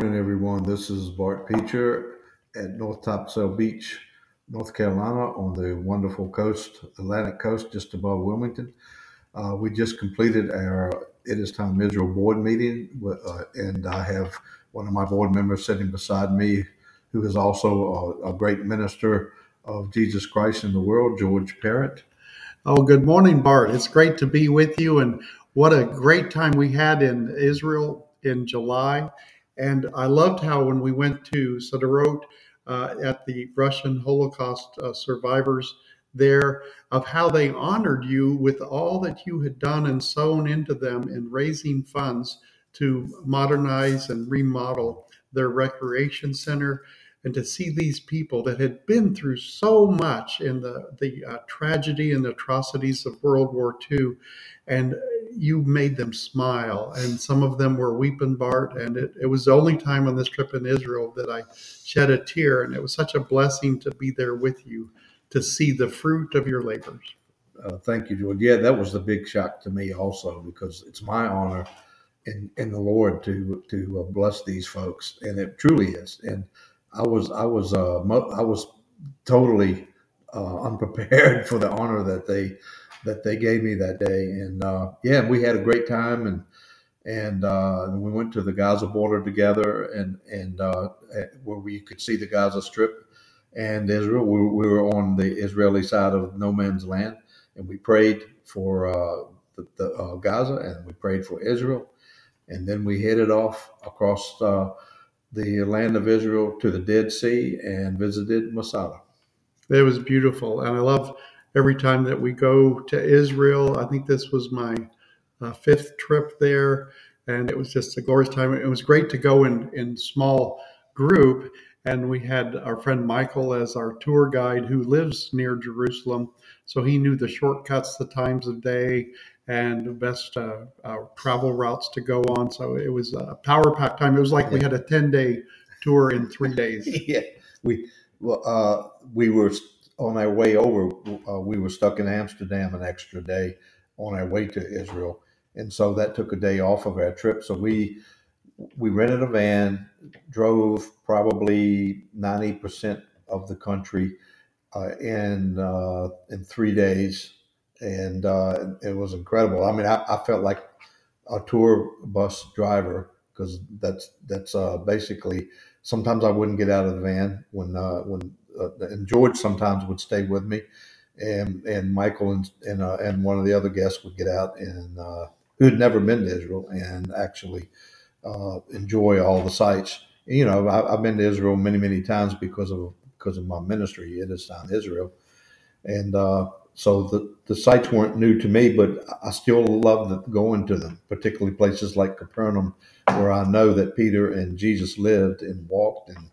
morning, everyone. This is Bart Peacher at North Topsail Beach, North Carolina, on the wonderful coast, Atlantic coast, just above Wilmington. Uh, we just completed our It Is Time Israel board meeting, uh, and I have one of my board members sitting beside me, who is also a, a great minister of Jesus Christ in the world, George Parrott. Oh, good morning, Bart. It's great to be with you, and what a great time we had in Israel in July. And I loved how when we went to Sderot uh, at the Russian Holocaust uh, survivors there, of how they honored you with all that you had done and sown into them in raising funds to modernize and remodel their recreation center and to see these people that had been through so much in the the uh, tragedy and atrocities of World War II, and you made them smile, and some of them were weeping, Bart. And it, it was the only time on this trip in Israel that I shed a tear, and it was such a blessing to be there with you to see the fruit of your labors. Uh, thank you, George. Yeah, that was the big shock to me also because it's my honor in, in the Lord to to uh, bless these folks, and it truly is. And I was I was uh, mo- I was totally uh, unprepared for the honor that they that they gave me that day, and uh, yeah, we had a great time, and and uh, we went to the Gaza border together, and and uh, where we could see the Gaza Strip and Israel. We, we, were on the Israeli side of no man's land, and we prayed for uh, the, the Gaza, and we prayed for Israel, and then we headed off across the land of Israel to the Dead Sea and visited Masada. It was beautiful. And I love every time that we go to Israel. I think this was my uh, fifth trip there. And it was just a glorious time. It was great to go in, in small group. And we had our friend Michael as our tour guide who lives near Jerusalem. So he knew the shortcuts, the times of day, and the best uh, uh, travel routes to go on. So it was a power pack time. It was like we had a 10 day tour in three days. yeah. We, well, uh, we were on our way over, uh, we were stuck in Amsterdam an extra day on our way to Israel. And so that took a day off of our trip. So we, we rented a van, drove probably 90% of the country uh, in, uh, in three days and uh, it was incredible. I mean, I, I, felt like a tour bus driver because that's that's uh, basically. Sometimes I wouldn't get out of the van when uh, when uh, and George sometimes would stay with me, and and Michael and and, uh, and one of the other guests would get out and uh, who had never been to Israel and actually enjoy all the sights. You know, I, have been to Israel many many times because of because of my ministry. It Is Time Israel, and so the, the sites weren't new to me, but I still loved going to them, particularly places like Capernaum, where I know that Peter and Jesus lived and walked, and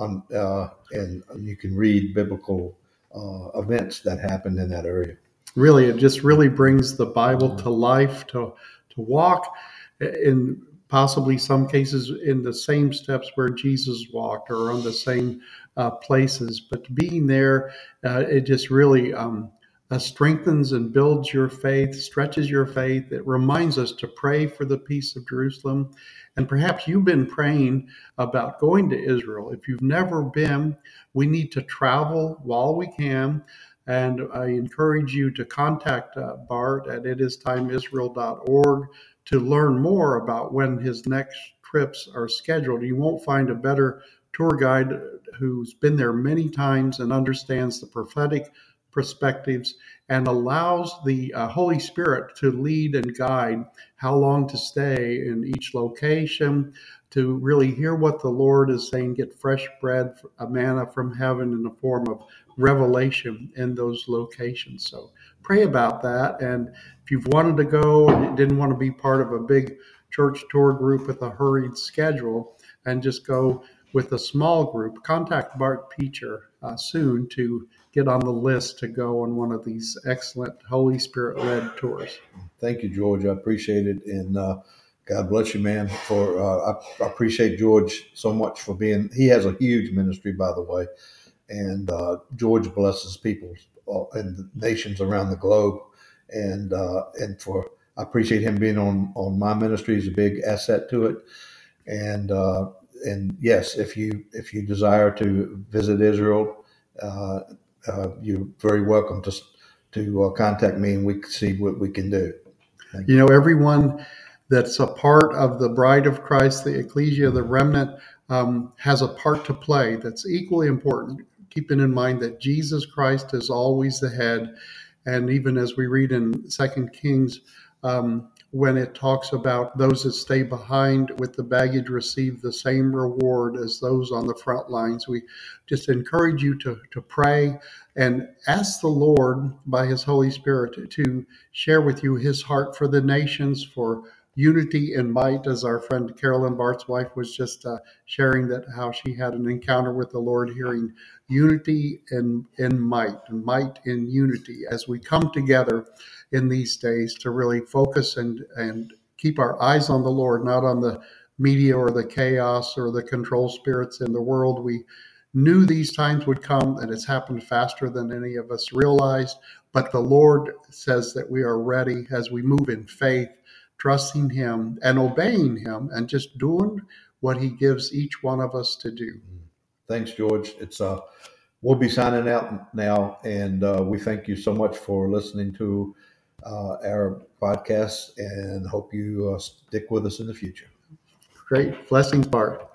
on uh, and you can read biblical uh, events that happened in that area. Really, it just really brings the Bible to life to to walk in possibly some cases in the same steps where Jesus walked or on the same uh, places. But being there, uh, it just really um, uh, strengthens and builds your faith, stretches your faith. It reminds us to pray for the peace of Jerusalem. And perhaps you've been praying about going to Israel. If you've never been, we need to travel while we can. And I encourage you to contact uh, Bart at itistimeisrael.org to learn more about when his next trips are scheduled. You won't find a better tour guide who's been there many times and understands the prophetic perspectives and allows the uh, Holy Spirit to lead and guide how long to stay in each location, to really hear what the Lord is saying, get fresh bread, a manna from heaven in the form of revelation in those locations. So pray about that. And if you've wanted to go and didn't want to be part of a big church tour group with a hurried schedule and just go with a small group, contact Bart Peacher uh, soon to get on the list to go on one of these excellent Holy Spirit led tours. Thank you, George. I appreciate it. And uh, God bless you, man. For uh, I, I, appreciate George so much for being. He has a huge ministry, by the way, and uh, George blesses people in nations around the globe. And uh, and for I appreciate him being on on my ministry. He's a big asset to it. And uh, and yes, if you if you desire to visit Israel, uh, uh, you're very welcome to to uh, contact me, and we can see what we can do. You know, everyone that's a part of the bride of Christ, the ecclesia, the remnant, um, has a part to play that's equally important. Keeping in mind that Jesus Christ is always the head, and even as we read in Second Kings, um, when it talks about those that stay behind with the baggage receive the same reward as those on the front lines. We just encourage you to, to pray and ask the Lord by His Holy Spirit to, to share with you His heart for the nations, for unity and might, as our friend Carolyn Bart's wife was just uh, sharing that how she had an encounter with the Lord, hearing unity and in might, and might in unity as we come together in these days to really focus and and keep our eyes on the Lord, not on the media or the chaos or the control spirits in the world. We knew these times would come, and it's happened faster than any of us realized. But the Lord says that we are ready as we move in faith, trusting Him and obeying Him, and just doing what He gives each one of us to do. Thanks, George. It's uh, we'll be signing out now, and uh, we thank you so much for listening to uh, our podcast and hope you uh, stick with us in the future. Great. Blessings, Bart.